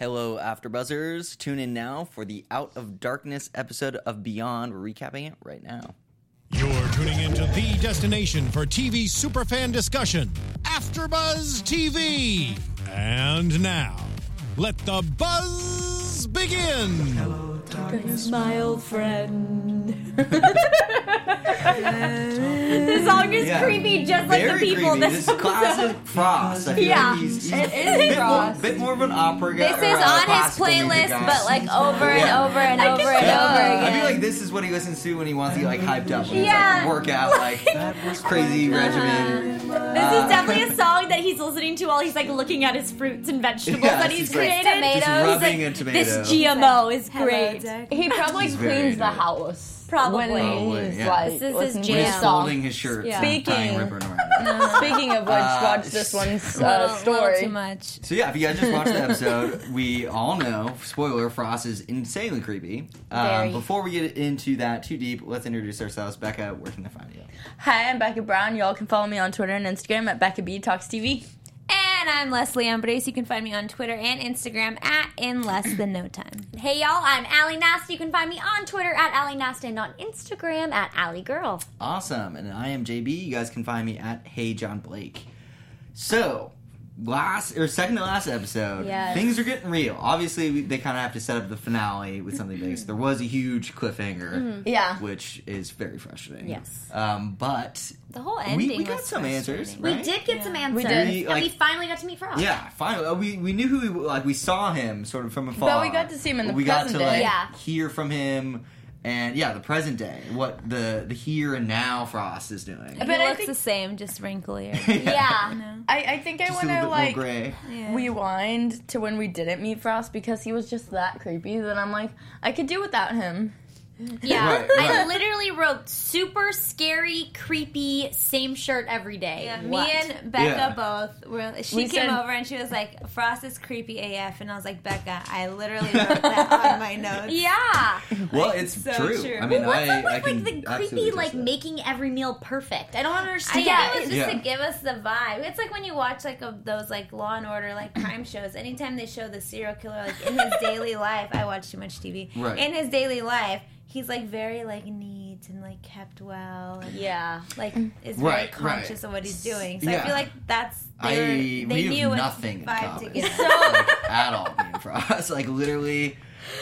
Hello, AfterBuzzers. Tune in now for the Out of Darkness episode of Beyond. We're recapping it right now. You're tuning into the destination for TV superfan discussion, AfterBuzz TV. And now, let the buzz begin. My old friend. this song is Yeah. creepy, just like the people. creepy. This, This is classic Frost. I feel Yeah, like he's, he's it a is bit more, bit more of an opera guy. this is on his playlist, but like over and over and over and feel over that. again. I feel like this is what he listens to when he wants to get like hyped up. When he's Yeah. like workout, like crazy regimen. This is definitely a song that he's listening to while he's like looking at his fruits and vegetables Yeah, that he's he's like- created. Just He's like. This GMO is great. He probably He's cleans the house. Probably. Probably, he's yeah. like, This is his listening to jam. His he's folding his shirt, Yeah. tying Speaking- ribbon around. Speaking of which, Uh, watch this one's uh, little, little story. too much. So yeah, if you guys just watched the episode, we all know, spoiler, Frost is insanely creepy. Um, before we get into that too deep, let's introduce ourselves. Becca, where can they find you? Hi, I'm Becca Brown. Y'all can follow me on Twitter and Instagram at Becca B Talks TV. And I'm Leslie Ambrose. You can find me on Twitter and Instagram at In Less Than No Time. Hey y'all, I'm Allie Nast. You can find me on Twitter at Allie Nast and on Instagram at Allie Girl. Awesome. And I am JB. You guys can find me at Hey John Blake. So, last or second to last episode, Yes. things are getting real. Obviously, we, they kind of have to set up the finale with something big. So there was a huge cliffhanger, Yeah. which is very frustrating. Yes. Um, but The whole we, ending we got was some answers. frustrating. We did get some answers, did. We, and like- we finally got to meet Frost. Yeah, finally, uh, we we knew who he like. We saw him sort of from afar. But we got to see him in the we got present to day. like Yeah. hear from him, and yeah, the present day, what the the here and now Frost is doing. He But I looks think- the same, just wrinklier. Yeah. I, I think I want to like gray. Yeah. rewind to when we didn't meet Frost because he was just that creepy that I'm like, I could do without him. Yeah, Right, I literally wrote super scary, creepy, same shirt every day. Yeah, What? me and Becca Yeah. both were. She We came said- over and she was like, "Frost is creepy AF," and I was like, "Becca, I literally wrote that on my notes." yeah. Well, it's so true. true. I mean, What's I, up with I like the creepy, like that. making every meal perfect? I don't I understand. think it was just Yeah. to give us the vibe. It's like when you watch like a, those like Law and Order like crime shows. Anytime they show the serial killer like in his daily life, I watch too much TV. Right. In his daily life, he's like very like neat and like kept well. And, yeah. Like mm. is very Right, conscious right. of what he's doing. So Yeah. I feel like that's I they, were, we they have knew nothing in vibe to common, get. like, at all. Me and Frost, like literally.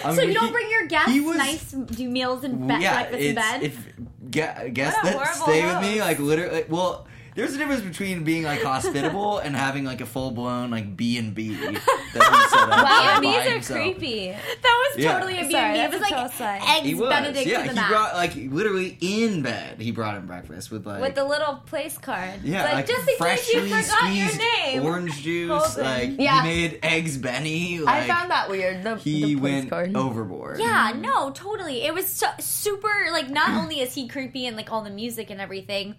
I So mean, you don't he- bring your guests was- nice do meals and be- yeah, breakfast in bed? if ge- guests What a that horrible stay with me, like literally, well, there's a difference between being like hospitable and having like a full blown like B and B that he set up. Wow, by bees are himself. creepy. that was Yeah. totally a B&B. It was a like total side. eggs He was, Benedict yeah. to the He max. brought like literally in bed. He brought him breakfast with like With the little place card. yeah, like, like, just in case you freshly forgot your squeezed name. orange juice. Holden. Like Yeah. he made eggs Benny. Like, I found that weird. The, he the place went card. overboard. Yeah, no, totally. It was so, super like not only is he creepy and like all the music and everything,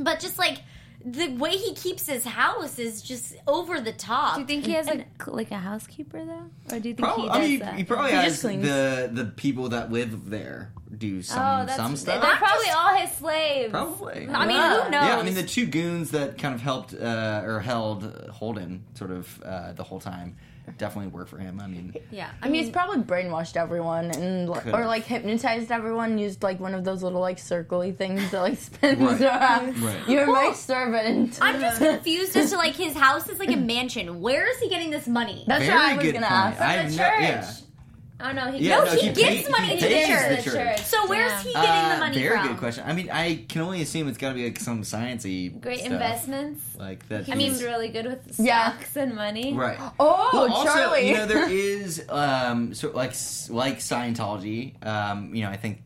but just like the way he keeps his house is just over the top. Do you think he has And- a, like a housekeeper though, or do you think Probably, he does I mean, that? he probably He has just cleans. the the people that live there do some oh, that's some they're stuff. probably all his slaves. Probably. I mean, Yeah. who knows? Yeah, I mean the two goons that kind of helped uh, or held Holden sort of uh, the whole time definitely work for him. I mean, yeah, I mean, he's probably brainwashed everyone and Could've. or like hypnotized everyone. Used like one of those little like circly things that like spins Right. around. Right. You're my servant. I'm just confused as to like his house is like a mansion. Where is he getting this money? That's very what I was gonna point. ask. I the have church. no, yeah. Oh no, he Yeah, no, no, he, he gives pay- money he to the church. the church. So where's Damn. he getting the Uh, money very from? Very good question. I mean, I can only assume it's got to be like some sciencey great stuff. investments. like that. I mean, he's- he's really good with Yeah. stocks and money. right. oh, Well, also, Charlie. you know, there is um, sort of like like Scientology. Um, you know, I think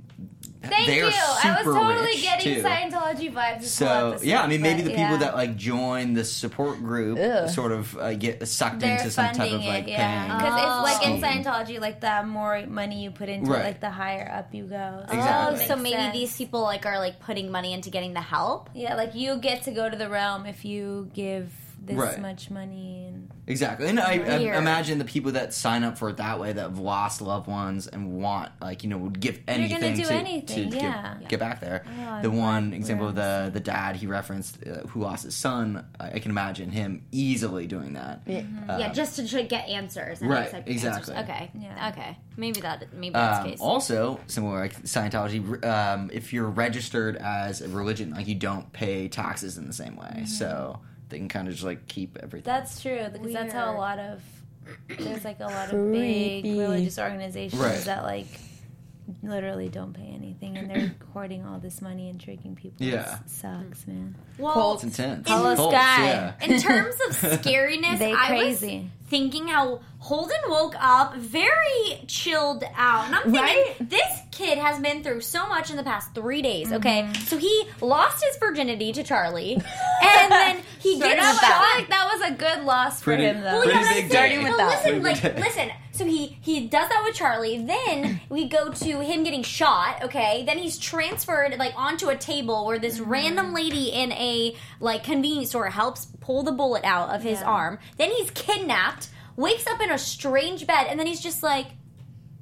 Thank they're you. I was super totally rich, getting too. Scientology vibes. This So episode, yeah, I mean, maybe the people yeah. that like join the support group Ugh. sort of uh, get sucked they're into some type of like it, yeah. paying. Because it's like in. Scientology, like the more money you put into Right. it, like the higher up you go. So Exactly. Oh, so maybe sense. these people like are like putting money into getting the help. Yeah, like you get to go to the realm if you give this Right. much money and Exactly, and I, I imagine the people that sign up for it that way that have lost loved ones and want, like you know, would give anything do to, anything, to yeah. get, get back there. Oh, the I'm one glad example of the the dad he referenced uh, who lost his son, I, I can imagine him easily doing that. yeah, just to try to get answers. and Right, exactly. Answers. Okay. Yeah. Okay. Maybe that. Maybe that's Um, case. also, similar like Scientology, um, if you're registered as a religion, like you don't pay taxes in the same way, Mm-hmm. so they can kind of just like keep everything. That's true because that's how a lot of there's like a lot of big Creepy. religious organizations Right. that like literally don't pay anything and they're hoarding all this money and tricking people. Yeah. It sucks, man. well, it's intense. Call us guy. yeah. in terms of scariness, They I was thinking how Holden woke up very chilled out. And I'm thinking, Right? this kid has been through so much in the past three days, okay? Mm-hmm. So he lost his virginity to Charlie, and then he That gets was, back. I feel like that was a good loss for him though. pretty that's big it. day. No, with that. listen, Pretty like, listen. So he he does that with Charlie. Then we go to him getting shot. Okay. Then he's transferred like onto a table where this mm-hmm. random lady in a like convenience store helps pull the bullet out of his Yeah. arm. Then he's kidnapped. Wakes up in a strange bed, and then he's just like.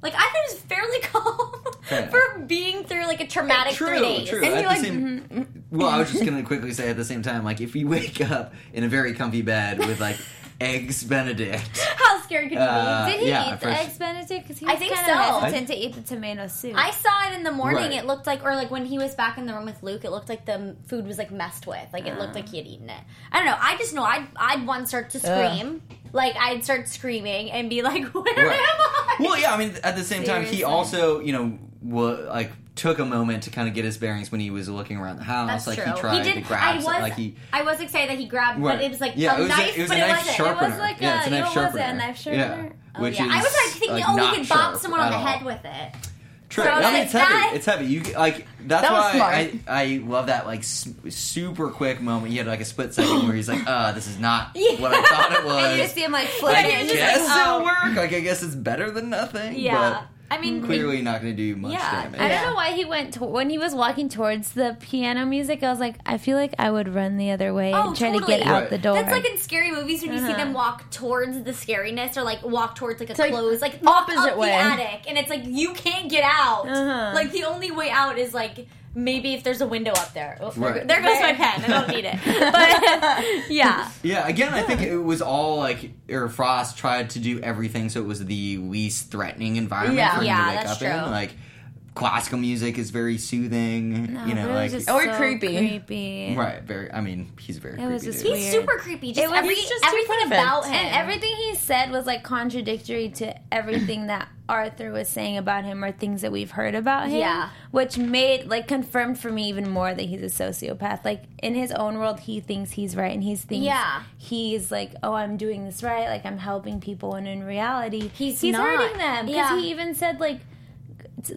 Like I thought he was fairly calm Yeah. for being through like a traumatic true, three days. true. And At he, the like, same, mm-hmm, well, I was just mm-hmm. gonna quickly say at the same time, like if you wake up in a very comfy bed with like eggs Benedict, How scared could he Uh, Did he yeah, eat the first- eggs Benedict? Because he I think kind so. of hesitant to eat the tomato soup. I saw it in the morning. Right. It looked like, or like when he was back in the room with Luke, it looked like the food was like messed with. Like it looked like he had eaten it. I don't know. I just know I'd I'd one start to scream. Like I'd start screaming and be like, "Where Right. am I?" well, yeah. I mean, at the same time, he also, you know, wa- like took a moment to kind of get his bearings when he was looking around the house. That's like true. he tried did. to grab, I was. like he. I was excited that he grabbed, Right. but it was like Yeah, a it was a- knife, it was but a it wasn't. sharpener. It was like yeah, it's a knife what was sharpener. it? A knife Yeah. Oh, which yeah. is I was like thinking, like, oh, he could bop someone on the all. head with it. True. So I mean, like, it's heavy. that- It's heavy. You like that's That why smart. I I love that like s- super quick moment. He had like a split second where he's like, "Uh, this is not Yeah. what I thought it was." and you just see him like I flipping. you're guess like, oh. it'll work. Like I guess it's better than nothing. Yeah. I mean, but clearly not going to do much Yeah. damage. I don't know why he went to, when he was walking towards the piano music. I was like, I feel like I would run the other way Oh, and try to totally. get out Right. the door. That's like in scary movies when you see Uh-huh. them walk towards the scariness or like walk towards like a like, close, like opposite up way. the attic, and it's like you can't get out. Uh-huh. Like the only way out is like maybe if there's a window up there. Oh, there- Right. There goes my pen. I don't need it. But yeah, Yeah, again, I think it was all like, or Frost tried to do everything so it was the least threatening environment Yeah. for him Yeah, to wake that's up true. in. Like, classical music is very soothing. No, you know, but it like was just Or so creepy. creepy. right, very. I mean, he's very. It was just dude. he's super creepy. It Just was every, just everything perfect. about him. And everything he said was like contradictory to everything that Arthur was saying about him or things that we've heard about him. Yeah. Which made like confirmed for me even more that he's a sociopath. Like in his own world he thinks he's right and he's thinks Yeah. he's like, Oh, I'm doing this right, like I'm helping people and in reality He's he's not. hurting them. Because Yeah. he even said like t-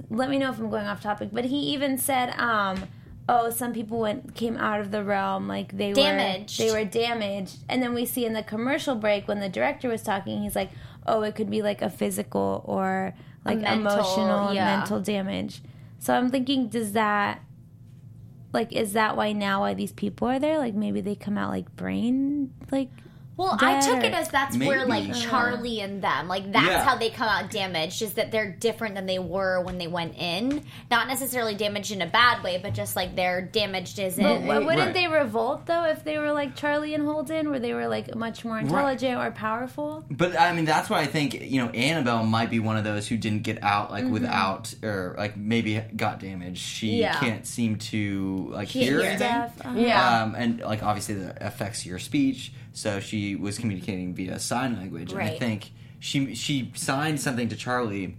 let me know if I'm going off topic, but he even said, um, oh, some people went came out of the realm like they Damaged. were they were damaged, and then we see in the commercial break when the director was talking, he's like, oh, it could be like a physical or like mental, emotional yeah. mental damage. So I'm thinking, does that like is that why now why these people are there? Like maybe they come out like brain like Well, I took it as that's where like Charlie and them, like that's Yeah. how they come out damaged, is that they're different than they were when they went in. Not necessarily damaged in a bad way, but just like they're damaged as But in. w- wouldn't Right. they revolt though if they were like Charlie and Holden, where they were like much more intelligent or powerful? But I mean, that's why I think you know Annabelle might be one of those who didn't get out like without or like maybe got damaged. She Yeah. can't seem to like Can't hear hear. anything. Uh-huh. Yeah. Um, and like obviously that affects your speech. So she was communicating via sign language, and I think she she signed something to Charlie.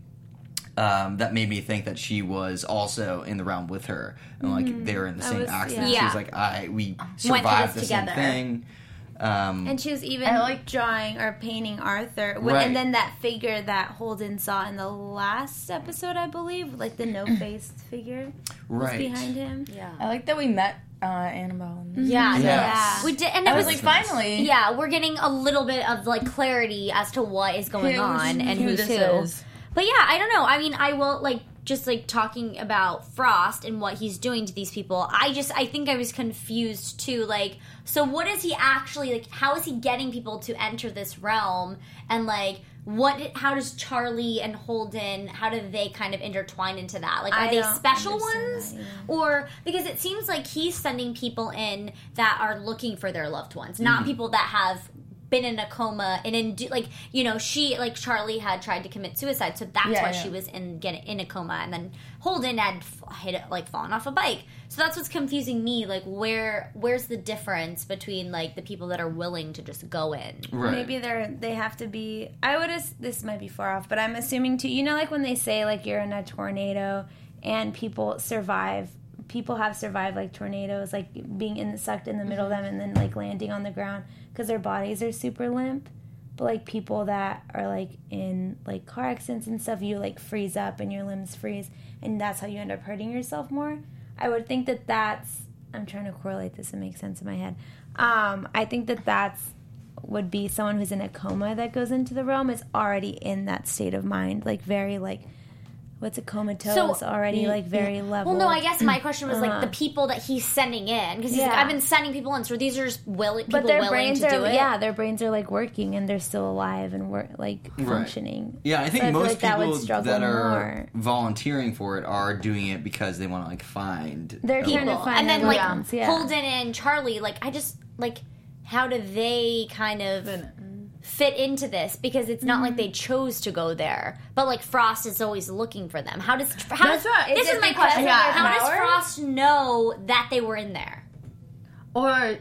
Um, that made me think that she was also in the realm with her, and like they were in the I same was- accident. yeah. She was like, "I we survived the this same together. thing." Um, And she was even I like- drawing or painting Arthur. Right. And then that figure that Holden saw in the last episode, I believe, like the no faced figure was right behind him. yeah. I like that we met uh, Annabelle. in this. Yeah, yeah. We did, and it I was, was like, finally. yeah, we're getting a little bit of like clarity as to what is going Who's- on and who who's this who. is. But yeah, I don't know. I mean, I will like just like talking about Frost and what he's doing to these people, I just I think I was confused too. Like, so what is he actually like? How is he getting people to enter this realm? And like, what? How does Charlie and Holden? How do they kind of intertwine into that? Like, are I they special ones, that, yeah. or because it seems like he's sending people in that are looking for their loved ones, not mm. people that have been in a coma and in like you know she like Charlie had tried to commit suicide, so that's Yeah, why yeah. she was in get in a coma, and then Holden had f- hit like fallen off a bike. So that's what's confusing me. Like where where's the difference between like the people that are willing to just go in? Right. Maybe they're they have to be. I would. As, this might be far off, but I'm assuming too. You know, like when they say like you're in a tornado and people survive. People have survived like tornadoes, like being in sucked in the middle of them and then like landing on the ground because their bodies are super limp. But like people that are like in like car accidents and stuff, you like freeze up and your limbs freeze, and that's how you end up hurting yourself more. I would think that that's. I'm trying to correlate this and make sense in my head. Um, I think that that's would be someone who's in a coma that goes into the realm is already in that state of mind, like very like what's a comatose So- already like very level. Well, no, I guess my question was like Uh-huh. the people that he's sending in because Yeah. I've been sending people in. So these are just willing people but their willing brains to are do it. yeah, their brains are like working and they're still alive and work like Right. functioning. Yeah, I think So I most like people struggle that are more. volunteering for it are doing it because they want to like find. They're a trying to find and then like yeah. Holden and Charlie, like I just like how do they kind of fit into this because it's not like Mm-hmm. they chose to go there, but like Frost is always looking for them. How does how That's does, what- this is is my question? of their How does? Frost know that they were in there? Or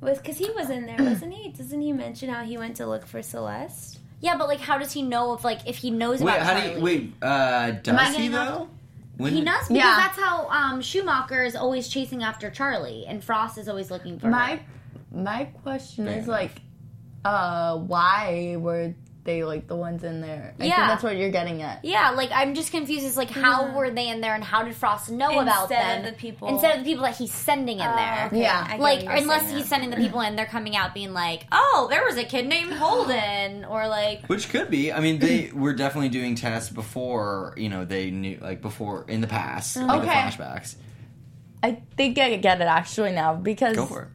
was because he was in there, wasn't he? Doesn't he mention how he went to look for Celeste? Yeah, but like how does he know if like if he knows Wait, about how Charlie? do you wait? Uh, does he getting off- though? When, He does because Yeah. that's how um, Schumacher is always chasing after Charlie, and Frost is always looking for my her. my question Fair is enough. like, uh, why were they like the ones in there? I Yeah. think that's what you're getting at. Yeah, like I'm just confused. As like how were they in there, and how did Frost know about them? Instead them of the people- instead of the people that he's sending in there? okay. Yeah. Like unless he's now. sending the people in, they're coming out being like, "Oh, there was a kid named Holden," or like, Which could be. I mean, they were definitely doing tests before. You know, they knew like before in the past, like the Okay. flashbacks. I think I get it actually now because Go for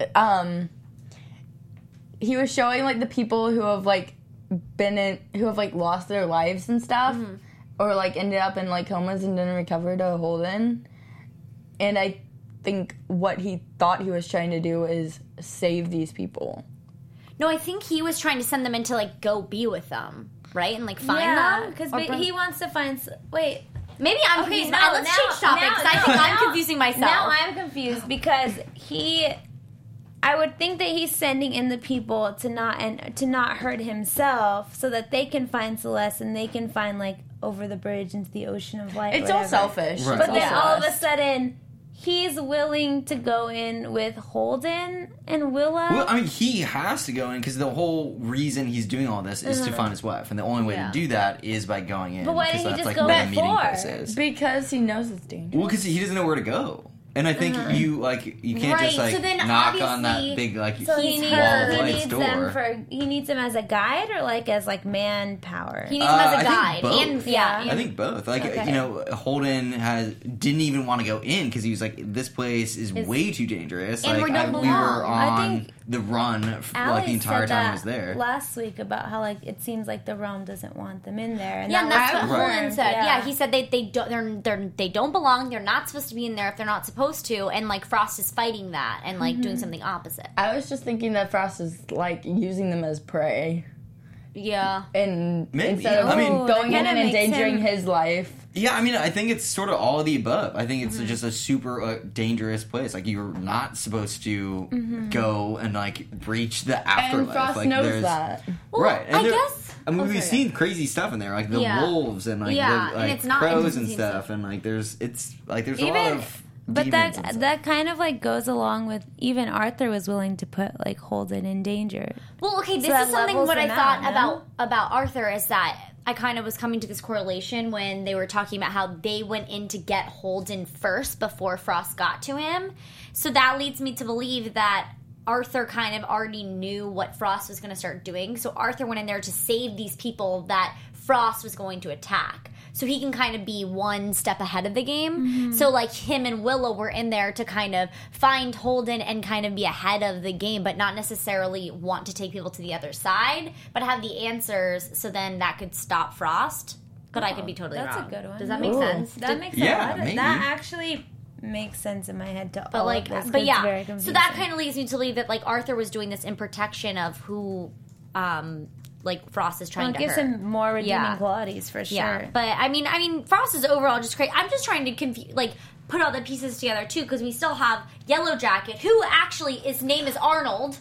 it. um he was showing like the people who have like been in who have like lost their lives and stuff Mm-hmm. or like ended up in like comas and didn't recover to Holden. And I think what he thought he was trying to do is save these people. no, I think he was trying to send them in to like go be with them, right, and like find yeah, them. because Or bring- he wants to find. Wait, maybe I'm Okay, confused. no, let's now- change topics. now- I think no, I'm confusing myself. Now I'm confused because he. I would think that he's sending in the people to not and to not hurt himself, so that they can find Celeste and they can find like over the bridge into the ocean of light. It's all selfish. Right. But It's then all all of a sudden, he's willing to go in with Holden and Willa. Well, I mean, he has to go in because the whole reason he's doing all this is to uh-huh. find his wife, and the only way Yeah. to do that is by going in. But why didn't he just like go where before? because he knows it's dangerous. Well, because he doesn't know where to go, and I think you like you can't just like so then knock on that big like so he needs, wall of he needs door. them for he needs them as a guide or like as like manpower. he needs Uh, them I as a think guide, both. and yeah, Yeah. I think both. Like Okay. you know, Holden has didn't even want to go in because he was like, "This place is way too dangerous." And like we don't I- we belong. were I on think the run Allie like the entire time I was there. last week about how like it seems like the realm doesn't want them in there. And Yeah, and that's was what Right. Holden confirmed, said. Yeah. he said they they don't they're, they're they don't belong. They're not supposed to be in there if they're not supposed to. And like Frost is fighting that and like Mm-hmm. doing something opposite. I was just thinking that Frost is like using them as prey. Yeah, And Maybe. instead of I mean- going in and endangering him- his life. Yeah, I mean, I think it's sort of all of the above. I think it's Mm-hmm. just a super uh, dangerous place. Like you're not supposed to Mm-hmm. go and like breach the afterlife. And Frost like, knows there's- that. Well, right? And I there- guess. I mean, Oh, we've sorry. seen crazy stuff in there, like the Yeah. wolves and like Yeah, the and like it's not crows and inconvenient stuff, stuff. and like there's it's like there's a lot Even of. But that and that kind of like goes along with even Arthur was willing to put like Holden in danger. Well, okay, this is something what I thought out, no? about about Arthur is that I kind of was coming to this correlation when they were talking about how they went in to get Holden first before Frost got to him. So that leads me to believe that Arthur kind of already knew what Frost was going to start doing. So Arthur went in there to save these people that Frost was going to attack. So he can kind of be one step ahead of the game. So like him and Willa were in there to kind of find Holden and kind of be ahead of the game, but not necessarily want to take people to the other side, but have the answers. So then that could stop Frost. But I could be totally that's a good one. Does that make Ooh. sense? That Did- makes Yeah, a maybe. that actually makes sense in my head to but all like of this, but 'cause yeah so that kind of leads me to believe that like arthur was doing this in protection of who um like frost is trying well, it to gives hurt. him more redeeming Yeah. qualities for sure. yeah but i mean i mean frost is overall just great i'm just trying to confuse like put all the pieces together too because we still have yellow jacket who actually his name is arnold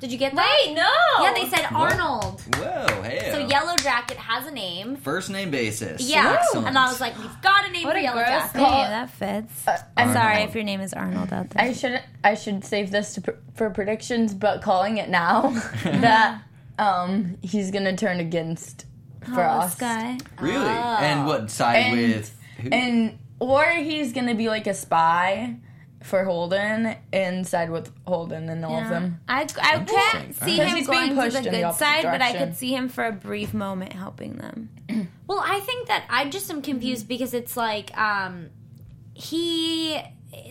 did you get that Wait, no. yeah they said What? arnold Whoa, hey. so yellow jacket has a name First name basis. yeah Excellent. and i was like we've got a name What for a yellow gross jacket name. That fits. Uh, I'm Sorry if your name is Arnold out there. I should I should save this to, pr- for predictions, but calling it now that um he's gonna turn against Frost, guy. Really? Oh. And what side And- with who? and or he's gonna be like a spy for Holden and side with Holden and all of them. I, I can't see Because him he's being going to pushed the in the good opposite side, but I direction. could see him for a brief moment helping them. Well, I think that I just am confused Mm-hmm. because it's like um he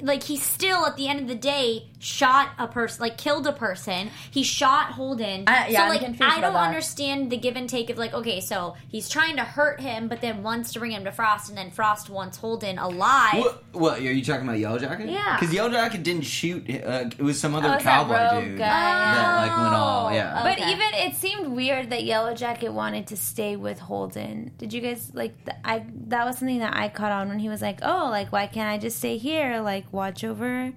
like he still at the end of the day shot a person like killed a person he shot holden I- yeah, so I'm like confused i don't that. understand the give and take of like okay so he's trying to hurt him but then wants to bring him to frost and then frost wants holden alive What, what? Are you talking about Yellow Jacket? Yeah. Because Yellow Jacket didn't shoot. Uh, it was some other Oh, it's that cowboy dude guy. that like went all. Yeah. Oh, But even it seemed weird that Yellow Jacket wanted to stay with Holden. Did you guys like? th- I that was something that I caught on when he was like, "Oh, like why can't I just stay here, like watch over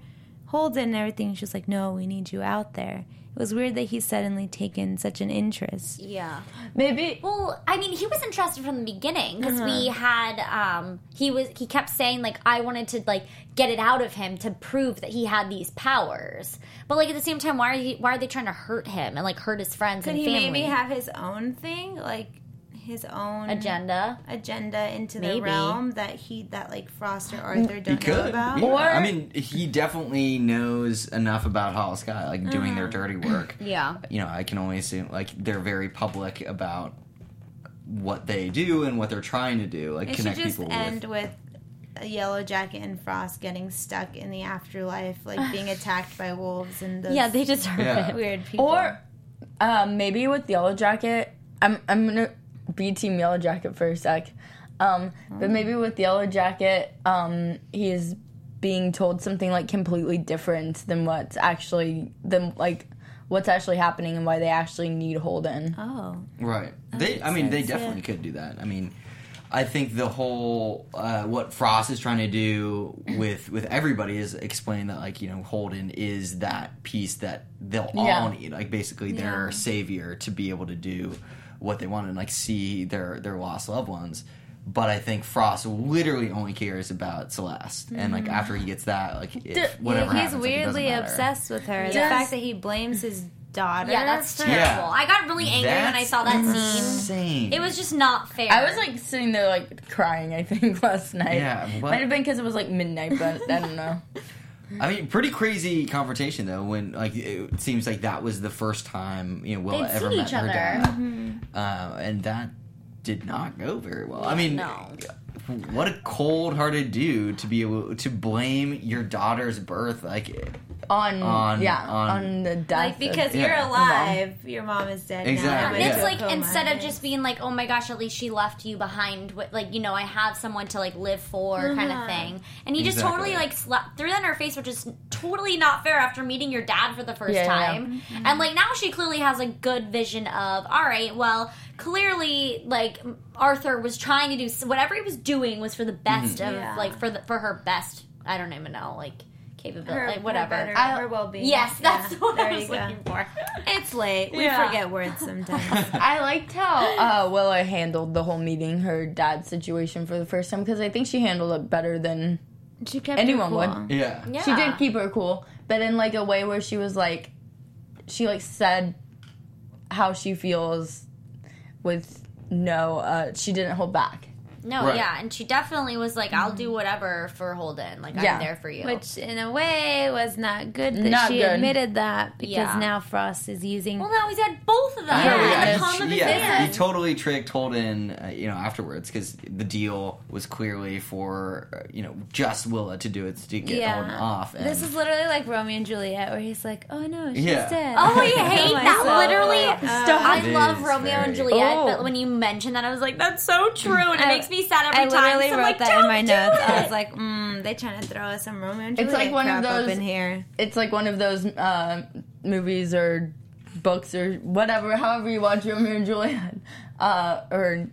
Holden and everything?" She was like, "No, we need you out there." It was weird that he's suddenly taken such an interest. yeah Maybe Well, I mean, he was interested from the beginning because we Uh-huh. had um he was he kept saying like I wanted to like get it out of him to prove that he had these powers. But like at the same time, why are he, why are they trying to hurt him and like hurt his friends Could and he maybe have his own thing, like his own agenda? agenda into Maybe. the realm that he that like Frost or Arthur He don't know could. about? Yeah. Or- I mean, he definitely knows enough about Hollow Sky, like doing their dirty work. Yeah. You know, I can only assume like they're very public about what they do and what they're trying to do, like It should connect just people end with. with a Yellow Jacket and Frost getting stuck in the afterlife, like being attacked by wolves and those Yeah, they deserve Yeah. it. weird people. or um, maybe with Yellow Jacket. I'm I'm gonna be Team Yellow Jacket for a sec. Um, but maybe with Yellow Jacket, um, he's being told something like completely different than what's actually than like what's actually happening and why they actually need Holden. oh, Right. They. I mean, they sense, yeah. definitely could do that. I mean, I think the whole uh, what Frost is trying to do with with everybody is explain that like you know Holden is that piece that they'll all need, like basically their Yeah. savior to be able to do what they want and like see their their lost loved ones. But I think Frost literally only cares about Celeste, and like mm. after he gets that, like if whatever he's happens, like, it weirdly matter. obsessed with her. The fact that he blames his daughter. Yeah, that's terrible. Yeah. I got really angry when I saw that scene. It was just not fair. I was like sitting there like crying. I think last night. Yeah, what- might have been because it was like midnight, but I don't know. I mean, pretty crazy confrontation though. When like it seems like that was the first time you know Willa They'd ever met each her other. dad, Mm-hmm. uh, and that did not go very well. I mean, no. what a cold-hearted dude to be able to blame your daughter's birth like On, On- yeah on- on, the death. Like because of, you're alive, your mom is dead. Exactly, Now. Yeah. it's Go like coma. instead of just being like, oh my gosh, at least she left you behind. With, like you know, I have someone to like live for, kind of Uh-huh. thing. And he just totally like slapped threw that in her face, which is totally not fair after meeting your dad for the first Yeah, yeah, yeah. time. And like now she clearly has a good vision of, all right, well, clearly like Arthur was trying to do whatever he was doing was for the best of Yeah. like for the for her best. I don't even know like capability, her, like whatever. her, better, I- her well-being. Yes, that's Yeah, what there I you was go. looking for. It's late. We Yeah. forget words sometimes. I liked how uh, Willa handled the whole meeting her dad's situation for the first time because I think she handled it better than she kept Anyone her would. yeah. Yeah. she did keep her cool, but in like a way where she was like, she like said how she feels with no, uh, she didn't hold back. No, Right. yeah, and she definitely was like, "I'll do whatever for Holden. Like, Yeah. I'm there for you." Which, in a way, was not good that Not she good. admitted that because Yeah. now Frost is using. well, now he's had both of them. I Yeah, know, yeah, the he- palm of his yeah, he totally tricked Holden, uh, you know, afterwards because the deal was clearly for uh, you know just Willa to do it to get Holden off. And this is literally like Romeo and Juliet, where he's like, "Oh no, she's Yeah. dead." Oh, I hate myself. that. Literally, I love is Romeo and Juliet, Oh. but when you mentioned that, I was like, "That's so true," and it makes me sad I every time. literally so wrote like, that in my do notes. I was like, mm, "They trying to throw us some Romeo and It's like one of crap up those- in here." It's like one of those uh, movies or books or whatever, however you watch Romeo and Juliet, uh, or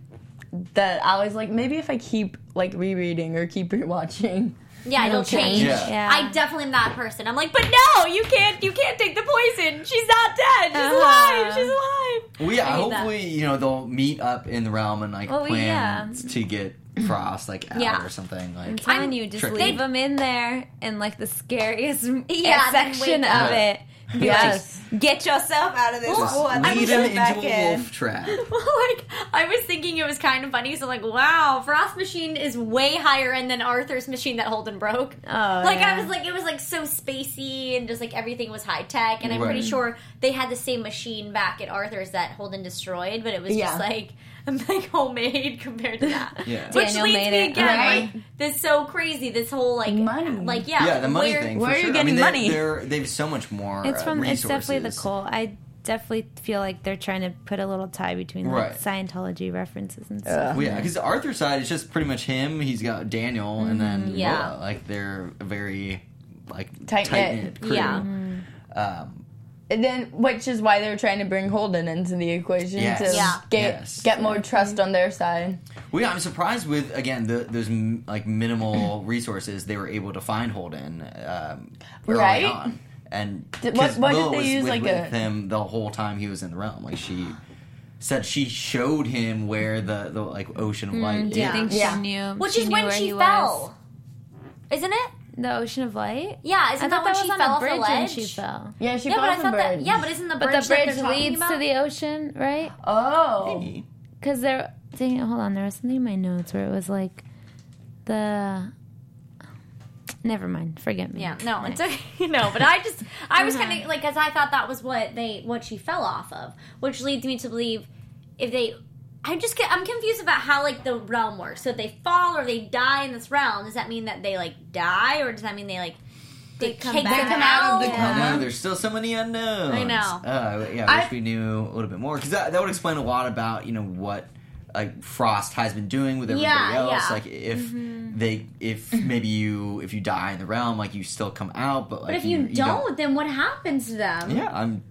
that I was like, maybe if I keep like rereading or keep rewatching, yeah, it'll change. Yeah. Yeah. I definitely am that person. I'm like, but no, you can't. You can't take the poison. She's not dead. She's Uh-huh. alive. She's alive. Well, yeah. I hate that. Hopefully, you know they'll meet up in the realm and like yeah. plan to get Frost like out Yeah. or something. Like I'm Like telling you, just tricky. leave them in there in like the scariest Yeah, section of up. it. Be Yes. like, get yourself out of this just hole and then lead put him it back into a in. wolf trap. like I was thinking it was kind of funny. So like, wow, Frost machine is way higher end than Arthur's machine that Holden broke. Oh, like yeah. I was like, it was like so spacey and just like everything was high tech. And I'm pretty sure they had the same machine back at Arthur's that Holden destroyed, but it was Yeah. just like. Like homemade compared to that, Yeah. which Daniel leads made me it, again. right? Like, this so crazy. This whole like Money. like yeah, yeah, the money where- thing. where for are you sure. getting I mean, money? They're, they're, they've so much more. It's uh, from. It's definitely the resources. cult. I definitely feel like they're trying to put a little tie between like Right. Scientology references and stuff. Well, yeah, because the Arthur side is just pretty much him. He's got Daniel, and then yeah. Willa. Like they're very like Tight-knit. tight-knit crew. Yeah. Um, And then, which is why they're trying to bring Holden into the equation Yes. to Yeah. get Yes. get more trust on their side. well, yeah, I'm surprised with again the, those m- like minimal resources they were able to find Holden um, early Right? on. And Did- what- 'cause what did they was use, with, like, with a- him the whole time he was in the realm. Like she said, she showed him where the the like ocean of light Do you is. think Yeah. she knew? which she is knew when where she he fell, isn't it? Was? The ocean of light. Yeah, isn't I that thought when that she was fell on a off the ledge? and she fell. Yeah, she Yeah, fell but I off the thought that. bridge. Yeah, but isn't the But bridge the bridge they're leads about? to the ocean, right? oh, Because there, dang it, hold on. There was something in my notes where it was like the. Never mind. Forget me. Yeah, no, it's okay. no, but I just I was Uh-huh. kind of like because I thought that was what they what she fell off of, which leads me to believe if they. I just get, I'm confused about how like the realm works. So if they fall or they die in this realm, does that mean that they like die, or does that mean they like They kick come back. They come out of the out? coma. I know, there's still so many unknowns. I know. Uh, yeah, I, I- wish we knew a little bit more because that, that would explain a lot about you know what like Frost has been doing with everybody Yeah, else. yeah. Like if they if maybe you if you die in the realm, like you still come out, but like But if you, don't, don't, then what happens to them? yeah, I'm.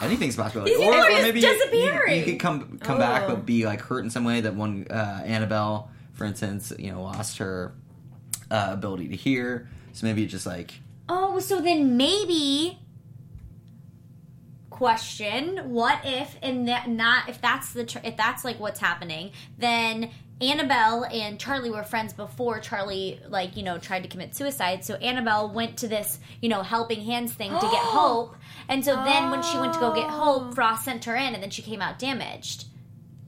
Anything's possible. These people are just you- you, disappearing. could come come back, Oh. but be like hurt in some way. That one uh, Annabelle, for instance, you know, lost her uh, ability to hear. So maybe it just like Oh, so then maybe question what if and that not if that's the tr- if that's like what's happening then annabelle and charlie were friends before charlie like you know tried to commit suicide so annabelle went to this you know helping hands thing to get hope and so then when she went to go get hope frost sent her in and then she came out damaged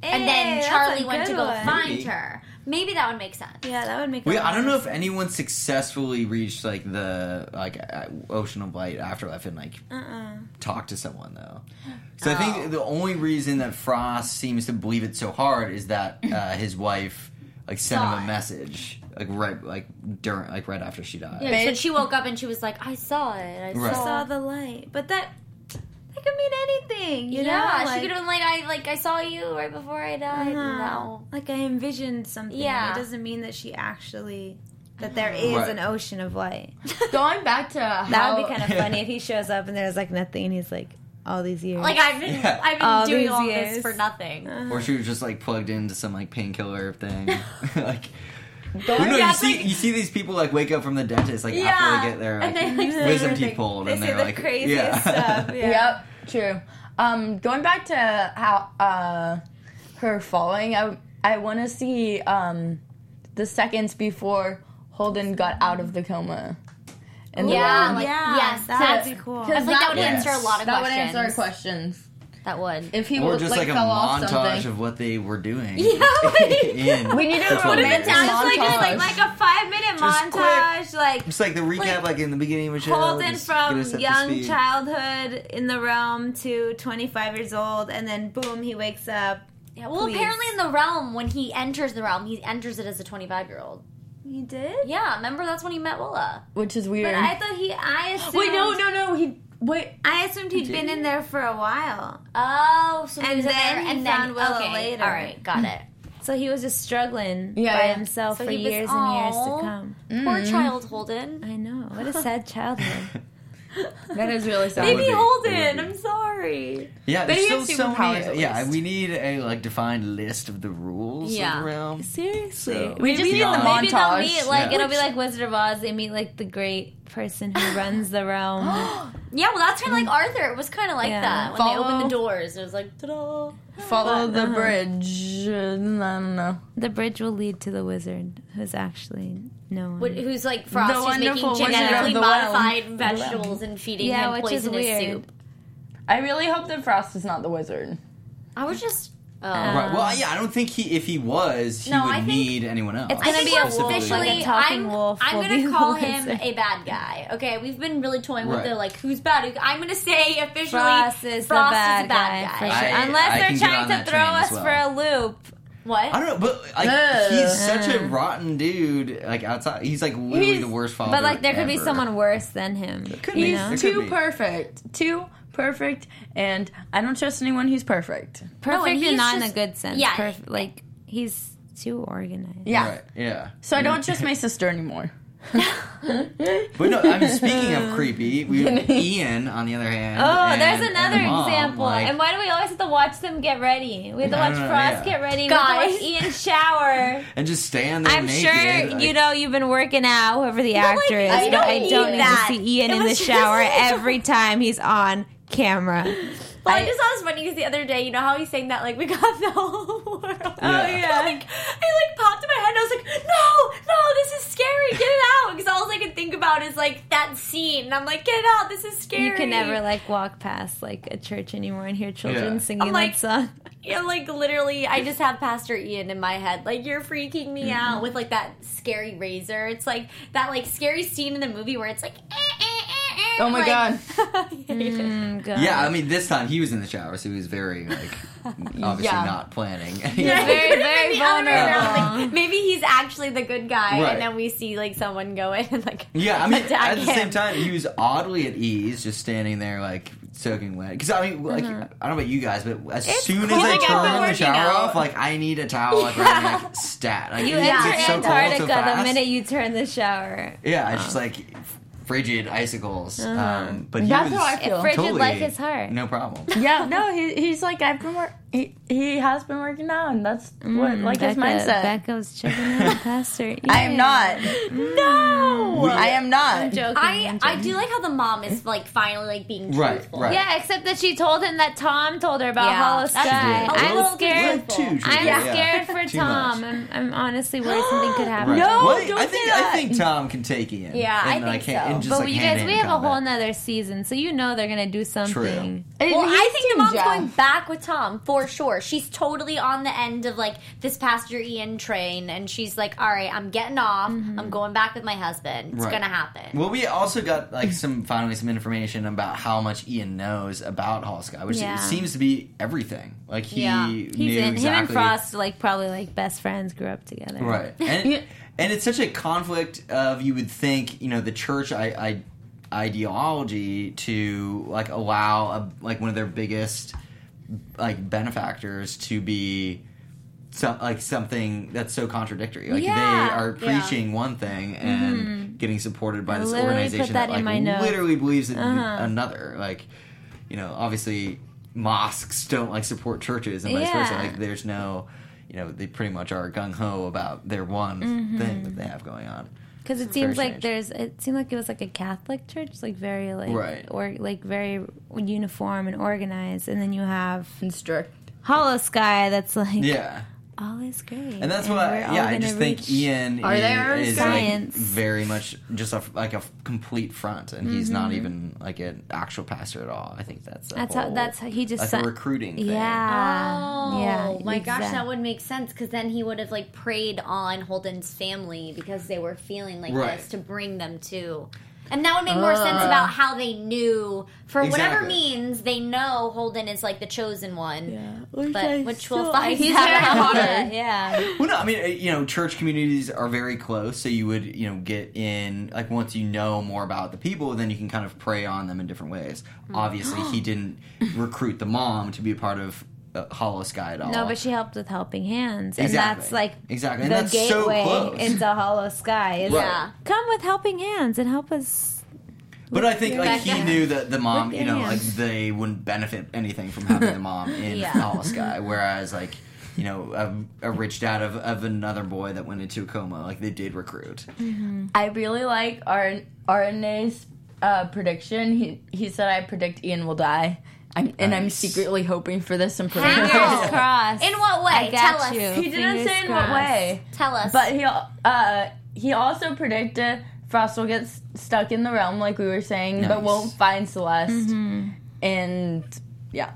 and then charlie went to go one. find Maybe. her maybe that would make sense Yeah, that would make. a Well, I don't more know if anyone successfully reached like the like uh, ocean of light afterlife and like Uh-uh. talked to someone though. So I Oh. think the only reason that Frost seems to believe it so hard is that uh, his wife like sent Saw him a it. message like right like during like right after she died. yeah, so she woke up and she was like i saw it i Right. saw saw the light, but that that could mean anything. You yeah, know, she could have been like, I like I saw you right before I died. uh-huh. No. like I envisioned something. Yeah. it doesn't mean that she actually that there is Right. an ocean of light. going back to how That would be kind of funny if he shows up and there's like nothing. and He's like all these years. Like I've been Yeah. I've been All doing all years. this for nothing. Or she was just like plugged into some like painkiller thing. like going well, no, Yeah, you it's see like- you see these people like wake up from the dentist like Yeah. after they get their And like, they, like, wisdom teeth pulled they and they're the like craziest yeah. stuff. Yeah. Yep, true. Um, going back to how uh, her falling, I I want to see um, the seconds before Holden got out of the coma. And Yeah, then- like, yeah, yes, that that's- would be cool. Cause I think that would Yes. answer a lot of that questions. would answer our questions. That would. If he or was just like, like, a fell off montage something. of what they were doing. Yeah. in We need a the 12 romantic years. Sounds like montage. like like a five minute Just quick. montage, like Just like the recap, like, in the beginning of a show. Holden just get us from young childhood in the realm to 25 years old, and then boom, he wakes up. Yeah, well, Please. apparently in the realm, when he enters the realm, he enters it as a 25 year old. He did? Yeah, remember that's when he met Willa. which is weird. But I thought he, I assumed. Wait, no, no, no. He wait. I assumed he'd been in there for a while. Oh, so he And was in then there, he and found then Willa okay, later. All right, got it. So he was just struggling Yeah, by yeah. himself So for he was- years and years to come. Poor mm. child Holden. I know. What a sad childhood. That is really sad. would Baby Holden, it would be. I'm sorry. Yeah, But there's he still so superpowers many. Yeah, we need a like defined list of the rules Yeah. of the realm. Seriously. So- We just need the montage. maybe they'll montage. meet like Yeah. it'll be like Wizard of Oz. They meet like the great person who runs the realm. Yeah, well, that's kind of like Arthur. It was kind of like Yeah. that when Follow- they opened the doors. It was like, ta-da. Follow the Uh-huh. bridge. I don't know. the bridge will lead to the wizard, who's actually no one. What, who's like Frost, The who's making genetically modified Realm. vegetables and feeding Yeah, him poisonous soup. I really hope that Frost is not the wizard. I was just. Oh. Right. Well, yeah, I don't think he. If he was, he No, would need anyone else. It's I gonna be a we're wolf, officially. like a talking I'm, wolf I'm gonna call him wizard. a bad guy. Okay, we've been really toying with the like who's bad. I'm gonna say officially Frost is Frost the bad, is a bad guy, guy. sure. I- Unless I they're trying to throw us well. for a loop. What? I don't know, but like Ugh. he's such a rotten dude. Like outside, he's like literally He's- the worst father. But like there could be someone worse than him. Could you be. know? It could Too be. perfect. Too perfect. And I don't trust anyone who's perfect. Perfect and and he's not in a good sense. yeah. Perf- like he's too organized. Yeah. Right. Yeah. So I don't trust my sister anymore. But no, I mean, speaking of creepy, we have Ian on the other hand. Oh, and- there's and another the mom, example. like- and why do we always have to watch them get ready? We have to I watch don't know, Frost yeah. get ready. Guys. We have to watch Ian shower. and just stand there I'm naked. sure like- you know you've been working out, whoever the like, actor is, I but don't I need don't need that. to see Ian It in the was just- shower every time he's on camera. Well, I, just thought it was funny because the other day, you know how he's saying that like we got the whole world. Oh yeah. I, like, I like popped in my head and I was like, no, no, this is scary. Get it out. Because all I can think about is like that scene. And I'm like, get it out. This is scary. You can never like walk past like a church anymore and hear children Yeah. singing I'm like- that song. Yeah, like literally, I just have Pastor Ian in my head. Like you're freaking me out with like that scary razor. It's like that like scary scene in the movie where it's like. eh, eh, eh, Oh my like- God. Mm, God. Yeah, I mean, this time he was in the shower, so he was very like obviously Yeah. not planning. Yeah, very, very been the other way around. vulnerable. Like, maybe he's actually the good guy, Right. and then we see like someone go in and like Yeah, I mean, attack at the him. same time, he was oddly at ease, just standing there, like soaking wet. Because I mean, like, I don't know about you guys, but as soon as. I Like, turn the shower out. off, like, I need a towel, like, right like, stat. Like, You it enter gets so cold so Antarctica the minute you turn the shower. Yeah, it's just like frigid icicles. Um, but he That's was how I feel. Frigid totally like his heart. no problem. Yeah, no, he, he's like I've been work. He, he has been working out, and that's what mm, like his Becca, mindset. Becca's checking out Pastor. Mm. I am not. no. I am not. joking. I I'm I do like how the mom is like finally like being Right, truthful. right. Yeah, except that she told him that Tom told her about Yeah, Hollow Sky. I'm Well, scared. truthful. Too I'm yeah. scared for Tom. I'm, I'm honestly worried something could happen. Right. No, Well, don't I say think that. I think Tom can take Ian. Yeah, I in, think like, so. in just, But like, you guys, we have a whole combat. nother season, so you know they're gonna do something. It Well, I think the mom's going back with Tom for sure. She's totally on the end of like this Pastor Ian train, and she's like, "All right, I'm getting off. Mm-hmm. I'm going back with my husband. It's Right. gonna happen." Well, we also got like some finally some information about how much Ian knows about Hollow Sky, which Yeah. seems to be everything. Like he Yeah. knew He's in. exactly. Him and Frost, like probably like best friends, grew up together. right? And and it's such a conflict of you would think you know the church I, I ideology to like allow a, like one of their biggest like benefactors to be some like something that's so contradictory. Like Yeah. they are Yeah. preaching one thing and getting supported by I this organization that that, like literally believes in Uh-huh. another. Like you know, obviously mosques don't like support churches and vice versa. Like there's no you know, they pretty much are gung ho about their one Mm-hmm. thing that they have going on. Because it seems like strange. there's. It seemed like it was like a Catholic church, like very like Right. or like very uniform and organized, and then you have and strict. Hollow Sky that's like Yeah. All is great. And that's we're why, yeah, I just think reach- Ian Are is, there is like very much just a, like a complete front, and he's not Mm-hmm. even like an actual pastor at all. I think that's a That's how- that's how he just like sa- a recruiting thing. Yeah. Oh, yeah. my gosh, that would make sense because then he would have like preyed on Holden's family because they were feeling like Right. this to bring them to. And that would make more sense about how they knew, for whatever means, they know Holden is like the chosen one. Which But I which we'll find out. hard. yeah. Well, no, I mean, uh, you know, church communities are very close, so you would, you know, get in like once you know more about the people, then you can kind of prey on them in different ways. Obviously, he didn't recruit the mom to be a part of Hollow Sky at all. No, but she helped with Helping Hands, and Exactly. that's like Exactly. And the that's so gateway close. into Hollow Sky. Is Right. Yeah. come with Helping Hands and help us. But I think like he knew that the mom, you know, their like they wouldn't benefit anything from having the mom in Yeah. Hollow Sky, whereas like. You know, a, a rich dad of, of another boy that went into a coma, like they did recruit. I really like our RNA's uh, prediction. He he said I predict Ian will die. I'm, and I'm secretly hoping for this and predict Fingers Wow. crossed. In what way? I got Tell us. you. He didn't Fingers say in what way, Tell us. but he uh he also predicted Frost will get s- stuck in the realm like we were saying, but won't find Celeste. Mm-hmm. And yeah,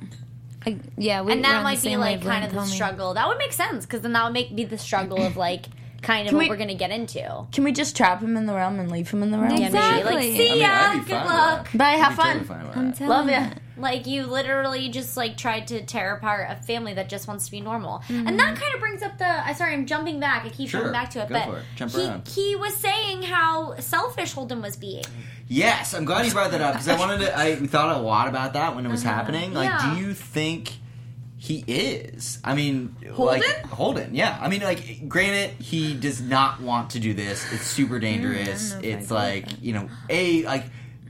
Like, yeah, we and that might be like kind of the homie. struggle. That would make sense because then that would make be the struggle of like kind of Can what we- we, are gonna get into. can we just trap him in the realm and leave him in the realm? Yeah, maybe. Like, Exactly. see ya. I'd Good luck. Bye, have fun. totally fine I'm telling Love you. Ya. Like you literally just like tried to tear apart a family that just wants to be normal, Mm-hmm. and that kind of brings up the. I sorry, I'm jumping back. I keep Sure, jumping back to it, go but for it. Jump he around. he was saying how selfish Holden was being. Yes, I'm glad you brought that up because I wanted to. I thought a lot about that when it was uh-huh. happening. Like, Yeah. do you think he is? I mean, like Holden. Yeah, I mean, like, granted, he does not want to do this. It's super mm, dangerous. know if I it's go with like you know, a like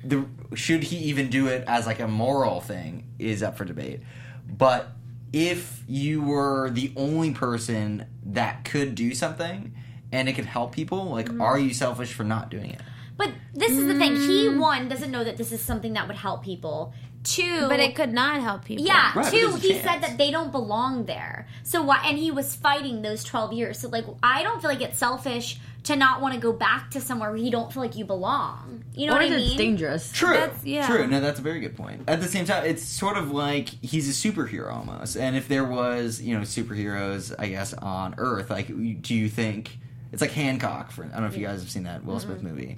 the should he even do it as like a moral thing is up for debate. But if you were the only person that could do something and it could help people, like, Mm-hmm. are you selfish for not doing it? But this is the thing. He Mm. one doesn't know that this is something that would help people. Two, But it could not help people. Yeah, Right, two, he chance. said that they don't belong there. So why? And he was fighting those twelve years. So like, I don't feel like it's selfish to not want to go back to somewhere where you don't feel like you belong. You know or what I it's mean? dangerous. True. That's- yeah. True. No, that's a very good point. At the same time, it's sort of like he's a superhero almost. And if there was, you know, superheroes, I guess, on Earth, like, do you think it's like Hancock? For I don't know if you guys have seen that Will Smith movie.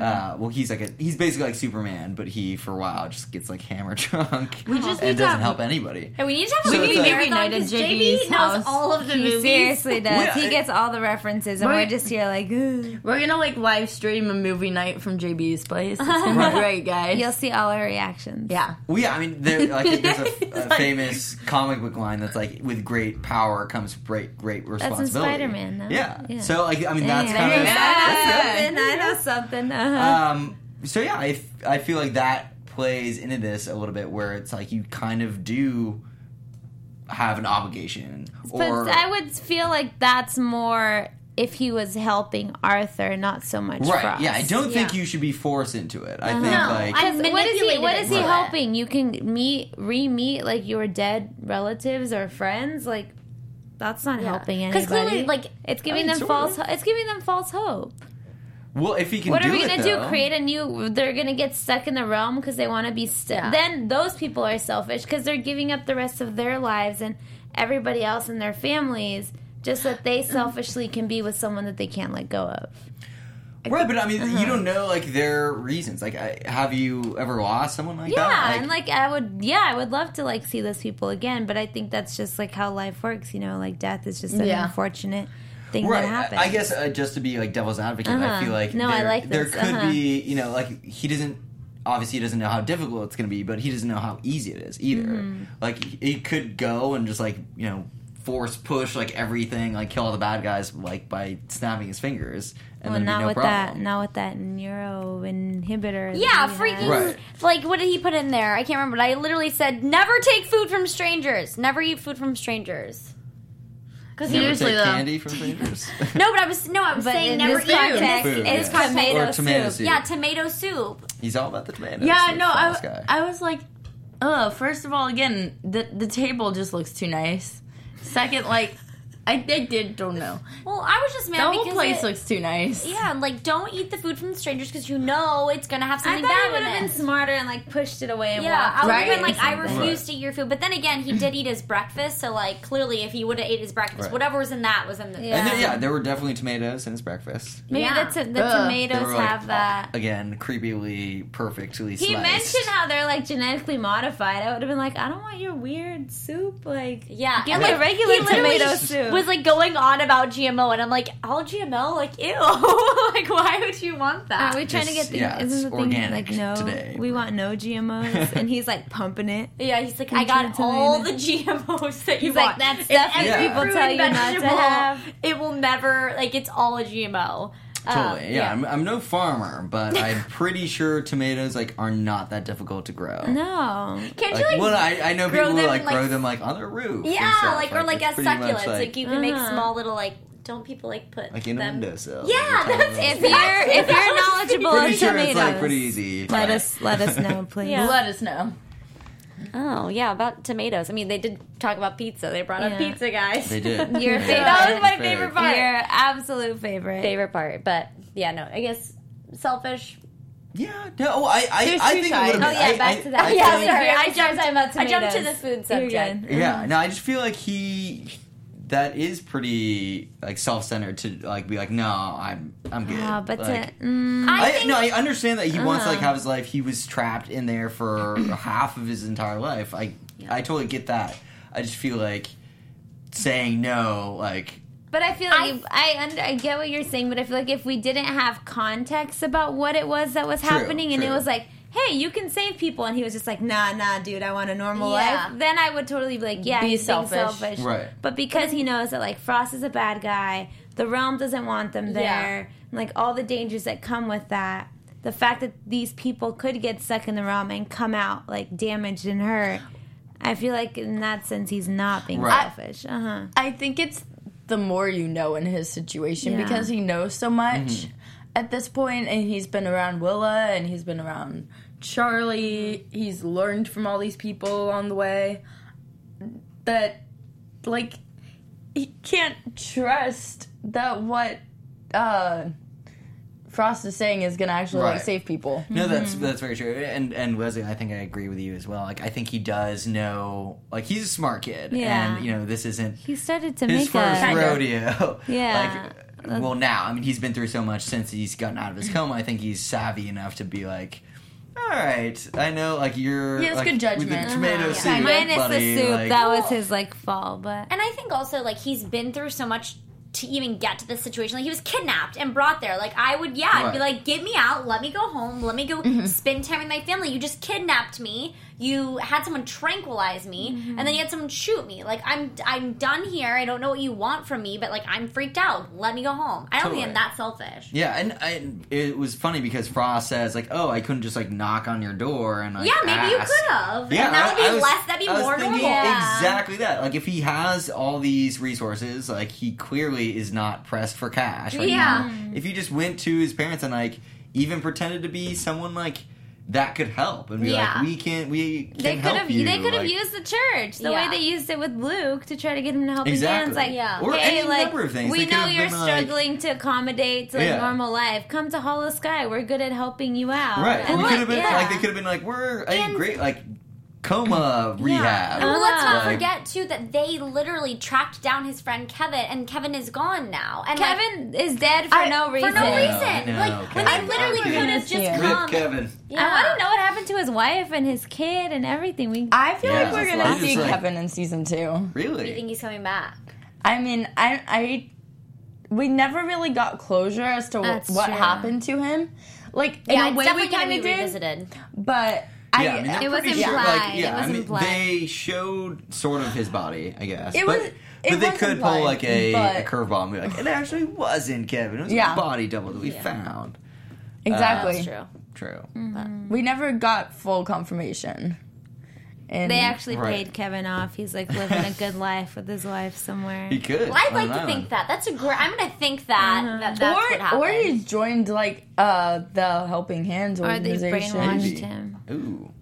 Uh, well, he's like a he's basically like Superman, but he for a while just gets like hammer drunk We just and need to doesn't have- help anybody. And we need to have So a movie it's marathon Night at because JB's JB knows house. all of the He movies. seriously does. Well, he gets all the references, and We're- we're just here like, Ooh. We're gonna like live stream a movie night from JB's place. It's gonna Right. be great, guys. you'll see all our reactions. yeah. Well, yeah, I mean, there, like, there's a, a like- famous comic book line that's like, "With great power comes great, great responsibility." Spider-Man, no? Yeah. Yeah. So, like, I mean, that's kind of I know something. I know something. Uh-huh. um, so yeah, I, f- I feel like that plays into this a little bit where it's like you kind of do have an obligation but or I would feel like that's more if he was helping Arthur, not so much right Frost. yeah i don't think Yeah. you should be forced into it i think No, like I- what is he? What is he into it. helping? You can meet, re-meet like your dead relatives or friends. Like that's not helping anybody. Because clearly, like, it's giving I mean, them false. of. ho- It's giving them false hope. well if he can What do are we it, gonna though- do? Create a new? They're gonna get stuck in the realm because they want to be. St- Yeah. Then those people are selfish because they're giving up the rest of their lives and everybody else in their families just so that they mm. selfishly can be with someone that they can't let go of. Right but i mean Uh-huh. you don't know like their reasons like I, have you ever lost someone like that? Yeah, that and like I would, yeah, I would love to like see those people again, but I think that's just like how life works. You know, like death is just an Yeah. unfortunate thing Right. that happens. I guess uh, just to be like devil's advocate, I Uh-huh. feel like No, there, I like there could Uh-huh. be, you know, like he doesn't obviously he doesn't know how difficult it's going to be, but he doesn't know how easy it is either. Mm-hmm. Like he could go and just like you know force push like everything, like kill all the bad guys like by snapping his fingers, and well, then not be no with problem. that, not with that neuro inhibitor. yeah, freaking. Right. Like, what did he put in there? I can't remember. But I literally said, "Never take food from strangers. Never eat food from strangers." Because Never Seriously, take though. candy from strangers. no, but I was no, I was But saying in never this eat context, Food, it's yeah. tomato or tomato soup. soup. Yeah, tomato soup. He's all about the tomatoes. Yeah, the no, Frost I. I was like, oh, first of all, again, the, the table just looks too nice. Second, like, I, I did don't know. Well, I was just The mad whole because place it- looks too nice. Yeah, like don't eat the food from the strangers because you know it's gonna have something I something thought he bad would have been smarter and like pushed it away and Yeah, walked. I would Right. have been like, I Something. refuse to eat your food. But then again, he did eat his breakfast, so like clearly, if he would have ate his breakfast, Right. whatever was in that was in the. Yeah. And then, yeah, there were definitely tomatoes in his breakfast. Maybe Yeah. the, t- the Ugh. They tomatoes were, like, have that. Again, creepily, perfectly He sliced. mentioned how they're like genetically modified. I would have been like, I don't want your weird soup. Like, Yeah, give me like, regular he tomato soup. Was like going on about GMO, and I'm like, all GMO, like ew, like why would you want that? Are we trying to get the? yeah, isn't it's the thing organic like no? today. We want no GMOs, and he's like pumping it. yeah, he's like, Can I you got try all the? GMOs that you He's like, want. that In stuff every that people tell and you not to have. It will never like it's all a GMO. Um, Totally, yeah. I'm, I'm no farmer, but I'm pretty sure tomatoes like are not that difficult to grow. No, Can't Like, you like? well, I, I know grow people who them like, like, grow them like on their roof. yeah, stuff. like or like it's as succulents, like, you can make Uh-huh. small little like. Don't people like put like in a them? windowsill. Yeah, that's if little- you're if you're knowledgeable Pretty of sure tomatoes, it's like pretty easy. let us let us know, please. Yeah. Let us know. Oh yeah, about tomatoes. I mean, they did talk about pizza. They brought Yeah. up pizza, guys. They did. Your favorite. That was my Favorite. favorite part. Your absolute favorite. favorite part, but yeah, no, I guess selfish. Yeah, no, oh, I, I, I think a sides. Oh yeah, I- back I- to that. I Yeah, feel sorry, I I jumped- jumped talking about I jumped to the food You're subject. Yeah, no, I just feel like he that is pretty like self-centered to like be like, no, I'm I'm good. Oh, but like, to, mm, I I, think- no, I understand that he wants to like Uh-huh. have his life. He was trapped in there for half of his entire life. I I totally get that. I just feel like saying no, like But I feel like I I, under, I get what you're saying, but I feel like if we didn't have context about what it was that was True, happening, and it was like, "Hey, you can save people," and he was just like, "Nah, nah, dude, I want a normal Yeah. life," then I would totally be like, "Yeah, Be he's being selfish. selfish." Right. But because he knows that like Frost is a bad guy, the realm doesn't want them there, Yeah. and, like all the dangers that come with that. The fact that these people could get stuck in the realm and come out like damaged and hurt, I feel like in that sense he's not being Right. selfish. Uh huh. I think it's the more you know in his situation Yeah. because he knows so much Mm-hmm. at this point and he's been around Willa and he's been around Charlie. He's learned from all these people on the way that like he can't trust that what uh Frost is saying is gonna actually like save people. No, that's that's very true. And and Wesley, I think I agree with you as well. Like I think he does know. Like he's a smart kid, Yeah. and you know this isn't He started to his make first a rodeo. Yeah. Like, well, now I mean he's been through so much since he's gotten out of his coma. I think he's savvy enough to be like. All right, I know. Like you're, He has like, good with the tomato Uh-huh. soup, minus buddy, the soup. like- that was his like fall, but And I think also like he's been through so much to even get to this situation. Like he was kidnapped and brought there. Like I would, yeah, I'd be like, get me out, let me go home, let me go spend time with my family. You just kidnapped me. You had someone tranquilize me, and then you had someone shoot me. Like I'm, I'm done here. I don't know what you want from me, but like I'm freaked out. Let me go home. I don't Totally. think I'm that selfish. Yeah, and I, it was funny because Frost says like, "Oh, I couldn't just like knock on your door and like yeah, maybe you could have. Yeah, and that I- would be was- less. That'd be I was more thinking normal. Yeah. Exactly that. Like if he has all these resources, like he clearly is not pressed for cash. Yeah. If he just went to his parents and like even pretended to be someone like that could help and be Yeah. like, we can't, we can they could help have you. they could have like- used the church the Yeah. way they used it with Luke to try to get him to help his Exactly. hands. Like, Yeah. Or hey, any like number of things. we They know you're been like- struggling to accommodate to like Yeah. normal life. Come to Hollow Sky. We're good at helping you out. Right. And we like, could have been yeah. like they could have been like we're a great like coma rehab. And well, let's not Like- forget too that they literally tracked down his friend Kevin, and Kevin is gone now. And like, Kevin is dead for I- no reason. For no I reason. know, like when Kevin. they literally I could have just see it. Rip come. Kevin. Yeah. I want to know what happened to his wife and his kid and everything. We I feel Yeah. like we're gonna like- see like- Kevin in season two. Really? Do you think he's coming back? I mean, I, I, we never really got closure as to That's what true. happened to him. Like in a way, we gonna kind of did, revisited. but Yeah, I, I mean, It was pretty sure, implied. Like, yeah, It was I mean, implied. they showed sort of his body, I guess. It but, was- but it they was could pull like a, but- a curveball and be like, it actually wasn't Kevin. It was Yeah. a body double that we found. exactly. That's true. True. Mm. We never got full confirmation. And they actually Right. paid Kevin off. He's like living a good life with his wife somewhere. He could. Well, I'd like an to think that. That's a great. I'm gonna think that. that that's what or happened. or he's joined like uh the Helping Hands Or they organization. brainwashed Maybe. him. Ooh.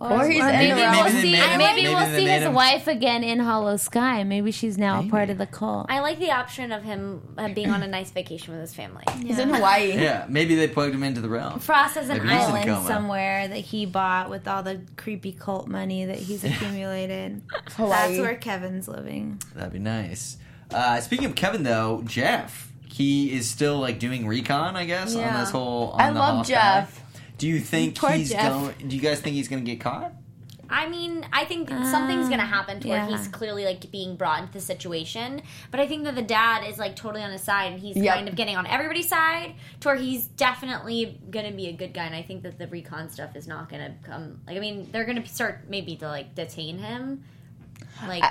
Or he's Or in maybe the we'll realm. Maybe see. maybe maybe we'll see his him- wife again in Hollow Sky. Maybe she's now Maybe. a part of the cult. I like the option of him uh, being on a nice vacation with his family. He's in Hawaii. Yeah, maybe they plugged him into the realm. Frost has an Maybe he's in a island somewhere that he bought with all the creepy cult money that he's accumulated. Hawaii. That's where Kevin's living. That'd be nice. Uh, speaking of Kevin, though, Jeff, he is still like doing recon, I guess, on this whole. On I the love Hawkeye. Jeff. Do you think Poor he's Jeff. going? Do you guys think he's going to get caught? I mean, I think something's gonna um, happen to where he's clearly like being brought into the situation. But I think that the dad is like totally on his side, and he's Yep. kind of getting on everybody's side to where he's definitely gonna be a good guy. And I think that the recon stuff is not gonna come. Like, I mean, they're gonna start maybe to like detain him. Like,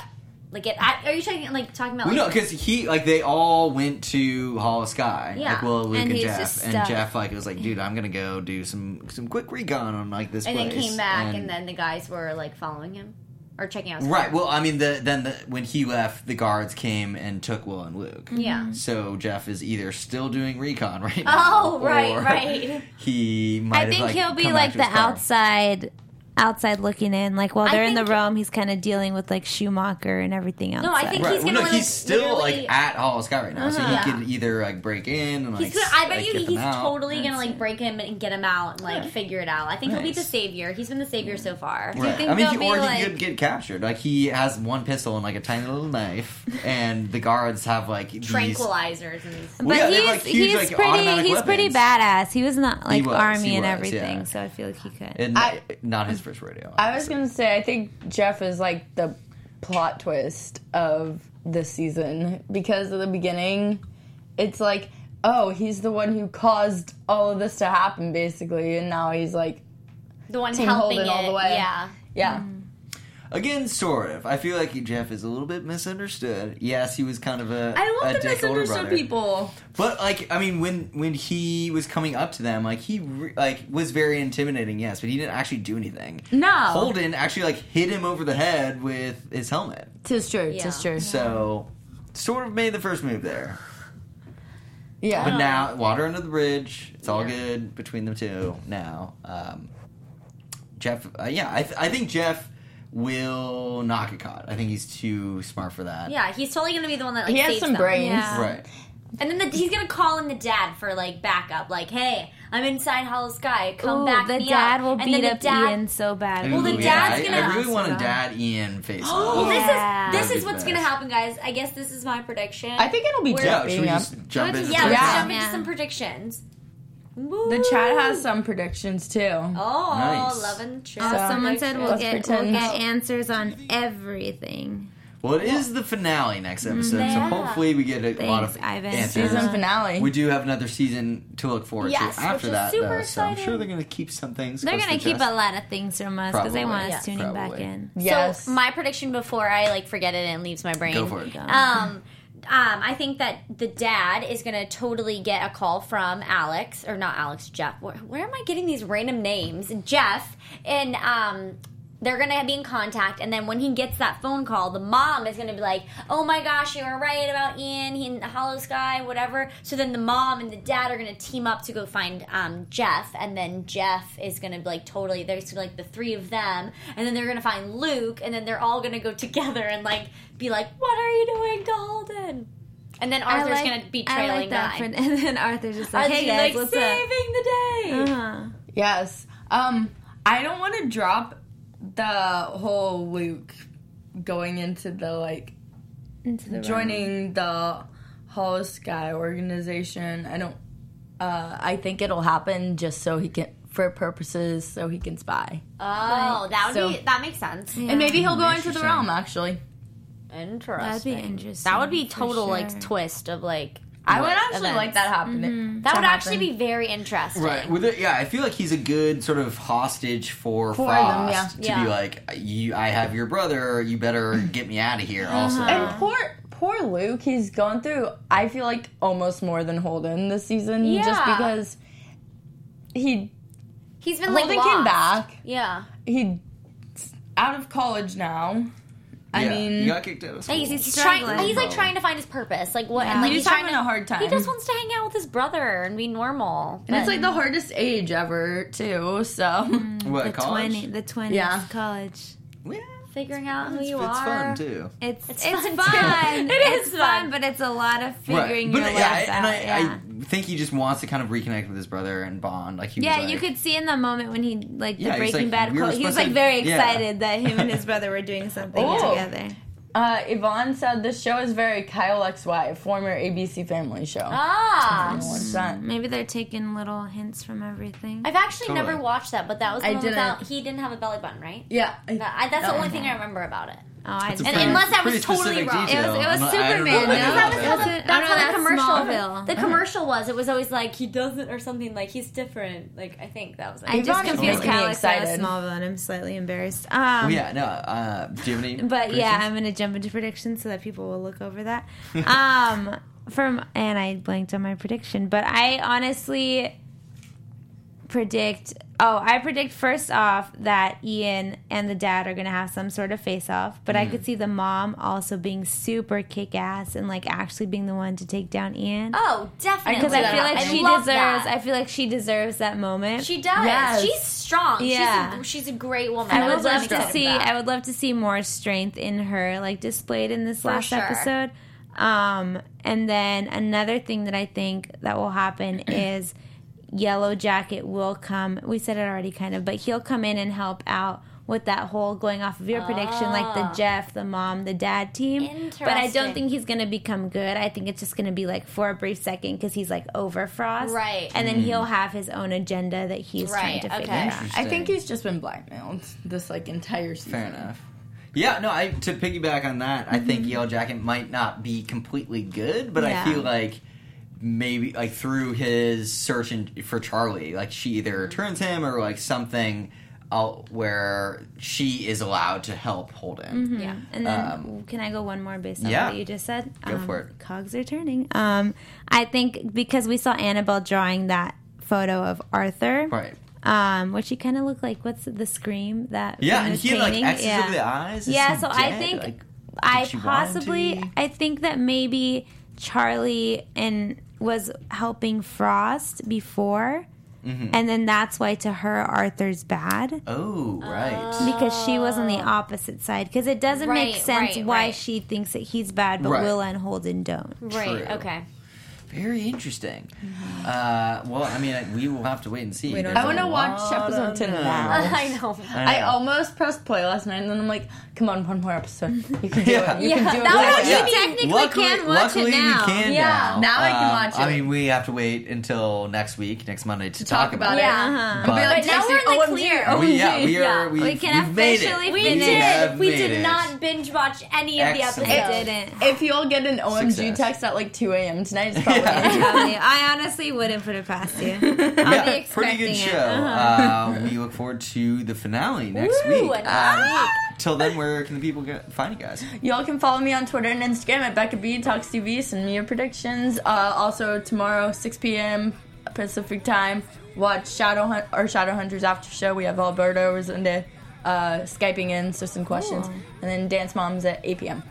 like it. I, are you talking like talking about? Well, Like, no, because he like they all went to Hollow Sky. Yeah. like Will, Luke, And and, Jeff, and stuck. Jeff like was like, dude, I'm gonna go do some some quick recon on like this and then came back, and, then the guys were like following him or checking out. His right. car. Well, I mean, the then the, when he left, the guards came and took Will and Luke. yeah. Mm-hmm. So Jeff is either still doing recon right oh, now. Oh, right, or right. He might. I have, think like, he'll be like the car. outside, outside looking in. Like while I they're in the think- realm, he's kind of dealing with like Schumacher and everything else. No, I think Right. he's well, gonna no, like, he's still literally- like at Hollow Sky right now, so he Uh-huh. could either like break in and like. He's gonna, I bet like, you get them he's out. totally gonna like break him and get him out and like figure it out. I think he'll be the Nice. savior. He's been the savior so far. Right. think I mean, they'll he, or be, he like- could get captured. Like he has one pistol and like a tiny little knife, and the guards have like these. Tranquilizers and But yeah, they he's have, like, huge, he's like, pretty automatic he's pretty weapons. badass. He was not like was, army he and was, everything, yeah. so I feel like he could. And I- not his first rodeo. I was gonna say, I think Jeff is like the plot twist of this season because at the beginning, it's like, oh, he's the one who caused all of this to happen, basically, and now he's like, the one Team helping Holden it. all the way. Yeah. yeah, mm. Again, sort of. I feel like Jeff is a little bit misunderstood. Yes, he was kind of a. I love the dick misunderstood people. But like, I mean, when when he was coming up to them, like he re- like was very intimidating. Yes, but he didn't actually do anything. No. Holden actually like hit him over the head with his helmet. Tis true, Yeah. tis true. So, sort of made the first move there. Yeah, But now, water under the bridge. It's all Yeah. good between the two now. Um, Jeff, uh, yeah, I, th- I think Jeff will not get caught. I think he's too smart for that. Yeah, he's totally gonna be the one that like he has saves some them. brains. Yeah. Right. And then the, he's gonna call in the dad for like backup. Like, hey, I'm inside Hollow Sky. Come Ooh, back the me dad up. will and beat the up dad, Ian so bad. Well, the Ooh, dad's yeah, gonna- I, I really want a dad Ian face Well, off. this Yeah. is this is what's best. gonna happen, guys. I guess this is my prediction. I think it'll be We're- Yeah, Jeff should we just jump Let's into yeah, let's Yeah. jump into Yeah. some predictions. The chat has some predictions too. Oh, Nice. love and true. Oh, So- someone said we'll Let's get, we'll get answers on everything. Well, it is the finale next episode, Yeah. so hopefully we get a lot Thanks, of Ivan. answers. Season finale. We do have another season to look forward Yes, to after which is that, super though. So I'm sure they're going to keep some things. They're gonna keep chest. a lot of things from us because they want Yeah. us tuning back in. yes. So my prediction before I like forget it and it leaves my brain. Go for it. Um, um, I think that the dad is gonna totally get a call from Alex or not Alex, Jeff. Where, where am I getting these random names? Jeff and um. They're gonna be in contact, and then when he gets that phone call, the mom is gonna be like, "Oh my gosh, you were right about Ian. He in the Hollow Sky, whatever." So then the mom and the dad are gonna team up to go find um, Jeff, and then Jeff is gonna be like totally. There's like the three of them, and then they're gonna find Luke, and then they're all gonna go together and like be like, "What are you doing to Holden?" And then Arthur's like- gonna be I trailing like that. behind. for- and then Arthur's just like, Arthur's "Hey guys, like, what's up?" saving the day. Uh-huh. Yes. Um, I don't want to drop the whole Luke going into the like Into the realm. joining the Hollow Sky organization. I don't. Uh, I think it'll happen just so he can, for purposes, so he can spy, Oh, that would So- be that makes sense. and maybe he'll go into the realm. Actually, Interesting. That'd be interesting. That would be for total like twist of like. I would actually events. like that happening. That to would happen. actually be very interesting. Right. With it, yeah, I feel like he's a good sort of hostage for, For them, Frost yeah. to be like, you, I have your brother. You better get me out of here. Uh-huh. Also, And poor poor Luke, he's gone through. I feel like almost more than Holden this season, just because he He's been like Holden lost. came back. Yeah. He's out of college now. I Yeah, mean, you got kicked out of school. He's, he's struggling. trying. He's like trying to find his purpose. Like what? Yeah. And like He's trying having to, a hard time. He just wants to hang out with his brother and be normal. and it's like the hardest age ever too. So what the college? twenty, the twenties, Yeah. college. Yeah, figuring out who it's, you it's are. It's fun too. It's It's it's, fun, fun. too. It it's fun, fun. but it's a lot of figuring Right. figuring But your yeah, life and out. I, yeah. I think he just wants to kind of reconnect with his brother and bond. Like he was yeah, like, you could see in the moment when he like the Yeah, Breaking like, Bad we quote. He was like to- very yeah. excited that him and his brother were doing something Oh. together. Uh, Yvonne said the show is very Kyle XY, former ABC Family show. Ah. What's that? Maybe they're taking little hints from everything. I've actually Totally. never watched that, but that was the I one didn't. without. He didn't have a belly button, right? Yeah, That- I, that's the only okay. thing I remember about it. Oh, I It's a didn't. And pretty- unless I was totally wrong. detail. It was- it was not- Superman, know no? that was how the, that's how the that's commercial. Smallville. The commercial was. It was always like he doesn't or something like he's different. Like I think that was it. I just Yvonne confused making me Kyle with excited. Smallville, and I'm slightly embarrassed. Um, Well, yeah, no. Uh, do you have any? But yeah. I'm gonna jump into predictions so that people will look over that. um, from and I blanked on my prediction, but I honestly predict. Oh, I predict first off that Ian and the dad are gonna have some sort of face off, but I could see the mom also being super kick ass and like actually being the one to take down Ian. Oh, definitely. Because I feel like I she deserves. that. I feel like she deserves that moment. She does. Yes. She's strong. Yeah. She's a, she's a great woman. I I'm would so love to see. I would love to see more strength in her, like displayed in this For last sure. episode. Um, and then another thing that I think that will happen is Yellow Jacket will come. We said it already, kind of, but he'll come in and help out with that whole going off of your prediction, like the Ah. Jeff, the mom, the dad team. But I don't think he's going to become good. I think it's just going to be like for a brief second because he's like over Frost, Right. And then he'll have his own agenda that he's trying Right, to figure out. I think he's just been blackmailed this like entire season. Fair enough. Yeah, no, I to piggyback on that, I Mm-hmm. think Yellow Jacket might not be completely good, but Yeah. I feel like maybe like through his search in, for Charlie, like she either turns him or like something out where she is allowed to help hold him. Yeah. And then, Um, can I go one more based on yeah. what you just said? Go Um, for it. Cogs are turning. Um, I think because we saw Annabelle drawing that photo of Arthur, Right. um, which he kind of looked like. What's the scream that? Yeah, and he had like painting? X's Yeah. over the eyes. Is Yeah, he so I think Like, I did she want him to possibly? I think that maybe Charlie and was helping Frost before, Mm-hmm. and then that's why to her Arthur's bad Oh, right. because she was on the opposite side. Because it doesn't make sense right, why right. she thinks that he's bad, but Right. Willa and Holden don't. Right. True. Okay. Very interesting. Uh, well, I mean, like, we will have to wait and see. We don't There's I want a to watch lot episode of 10 now. I know. I know. almost pressed play last night, and then I'm like, "Come on, one more episode. You can do Yeah. it. You Yeah, can do it." that later." was- You Yeah. technically luckily, can watch luckily it now. we can Yeah. now. Now I can Um, watch I it. mean, we have to wait until next week, next Monday, to, talk about it. Yeah. Uh-huh. But- But now we're in the "OMG, clear." OMG." We, yeah, we are. Yeah. We, We can we've made it. officially We finish. did. We made did it. not binge watch any of the Excellent. episodes. I didn't. If you'll get an OMG Success. text at like 2 a.m. tonight, it's. Probably. I honestly wouldn't put it past you. I'll be Yeah, expecting pretty good it. show. Uh-huh. Uh, we look forward to the finale next Woo, week. next Uh, till then, where can the people get, find you guys? Y'all can follow me on Twitter and Instagram at Becca B Talks TV. Send me your predictions. Uh, also tomorrow, 6 p.m. Pacific time. Watch Shadow Hunt or Shadow Hunters after show. We have Alberto Rosende uh, skyping in, so some questions, Cool. and then Dance Moms at 8 p.m.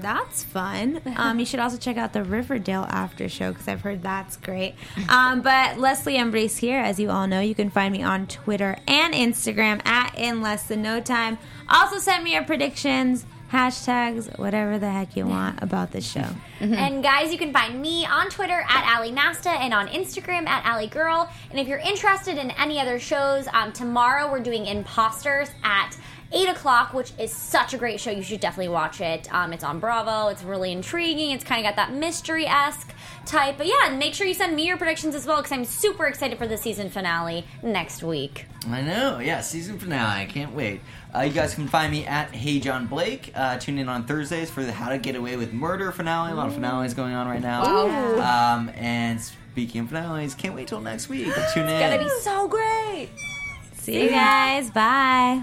That's fun. Um, you should also check out the Riverdale after show because I've heard that's great. Um, but Leslie Embrace here, as you all know, you can find me on Twitter and Instagram at in less than no time. Also, send me your predictions, hashtags, whatever the heck you want about this show. And guys, you can find me on Twitter at Ali Nasta and on Instagram at Ali Girl. And if you're interested in any other shows, um, tomorrow we're doing Imposters at 8 o'clock, which is such a great show. You should definitely watch it. Um, it's on Bravo. It's really intriguing. It's kind of got that mystery esque type. But yeah, and make sure you send me your predictions as well because I'm super excited for the season finale next week. I know, yeah, season finale. I can't wait. Uh, you guys can find me at Hey John Blake. Uh, tune in on Thursdays for the How to Get Away with Murder finale. A lot of finales going on right now. Um, and speaking of finales, can't wait till next week. Tune in. It's gonna be so great. See you guys. Bye.